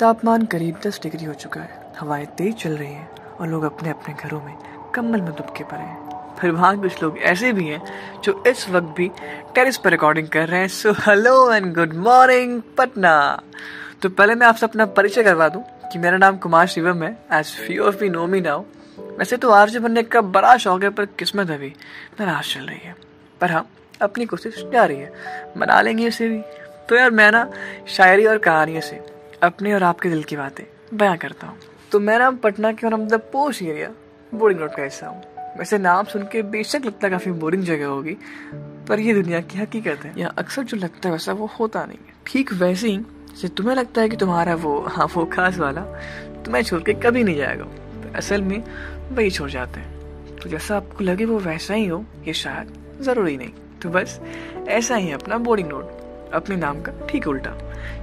तापमान करीब 10 डिग्री हो चुका है। हवाएँ तेज चल रही हैं और लोग अपने अपने घरों में कम्बल में दुबके पड़े हैं। फिर वहाँ कुछ लोग ऐसे भी हैं जो इस वक्त भी टेरिस पर रिकॉर्डिंग कर रहे हैं। So hello and good morning Patna तो पहले मैं आपसे अपना परिचय करवा दूँ कि मेरा नाम कुमार शिवम है। As few of be know me now वैसे तो आरजे बनने का बड़ा शौक है, पर किस्मत अभी नाराज़ चल रही है। पर हाँ अपनी कोशिश जारी है बना लेंगे उसे भी। तो यार, मैं ना शायरी और कहानियों से अपने और आपके दिल की बातें। बयां करता हूँ। तो मैं ना पटना के और the post area boarding road का हिस्सा हूँ। वैसे नाम सुन के बेशक लगता है काफ़ी बोरिंग जगह होगी पर ये दुनिया की हकीकत है। यहाँ अक्सर जो लगता है वैसा वो होता नहीं है। ठीक वैसे ही जैसे तुम्हें लगता है कि तुम्हारा वो हाँ वो खास वाला तुम्हें छोड़ के कभी नहीं जाएगा। तो असल में वही छोड़ जाते हैं। तो जैसा आपको लगे वो वैसा ही हो ये शायद ज़रूरी नहीं। तो बस ऐसा ही है अपना बोर्डिंग नोट अपने नाम का? ठीक उल्टा।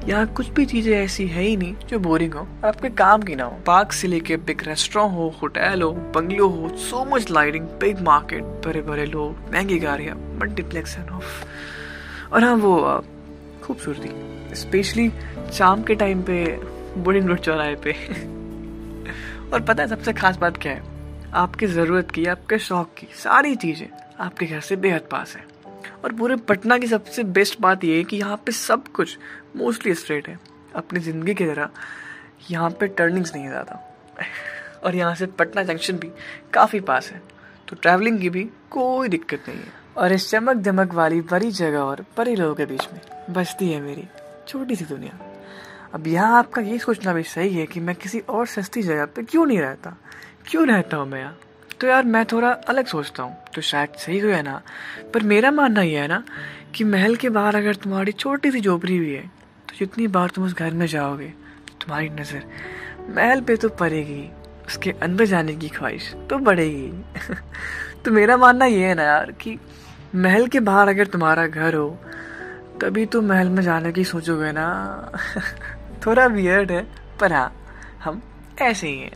यहाँ कुछ भी चीज़ें ऐसी है ही नहीं जो बोरिंग हो। आपके काम की ना हो। पार्क से लेके बिग रेस्टोरेंट हो होटल हो बंगलो हो so much lighting big market बड़े बड़े लोग, महँगी गाड़ियाँ मल्टीप्लेक्स और हाँ वो खूबसूरती। स्पेशली शाम के टाइम पे बोर्डिंग रोड चौराहे पे। और पता है, सबसे खास बात क्या है? आपकी ज़रूरत की, आपके शौक की सारी चीज़ें आपके घर से बेहद पास है। और पूरे पटना की सबसे बेस्ट बात यह है कि यहाँ पे सब कुछ मोस्टली स्ट्रेट है। अपनी ज़िंदगी की तरह यहाँ पे टर्निंग्स नहीं ज़्यादा। और यहाँ से पटना जंक्शन भी काफ़ी पास है। तो ट्रैवलिंग की भी कोई दिक्कत नहीं है। और इस चमक दमक वाली बड़ी जगह और बड़े लोगों के बीच में बसती है मेरी छोटी सी दुनिया। अब यहाँ आपका ये सोचना भी सही है कि मैं किसी और सस्ती जगह पे क्यों नहीं रहता? क्यों रहता हूँ मैं यहाँ? तो यार मैं थोड़ा अलग सोचता हूँ तो शायद सही हो है ना। पर मेरा मानना यह है ना कि महल के बाहर अगर तुम्हारी छोटी सी झोपड़ी भी है तो जितनी बार तुम उस घर में जाओगे, तुम्हारी नज़र महल पे तो पड़ेगी, उसके अंदर जाने की ख्वाहिश तो बढ़ेगी। तो मेरा मानना यह है ना यार कि महल के बाहर अगर तुम्हारा घर हो, तभी तो महल में जाने की सोचोगे ना। थोड़ा वियर्ड है, पर हाँ हम ऐसे ही हैं।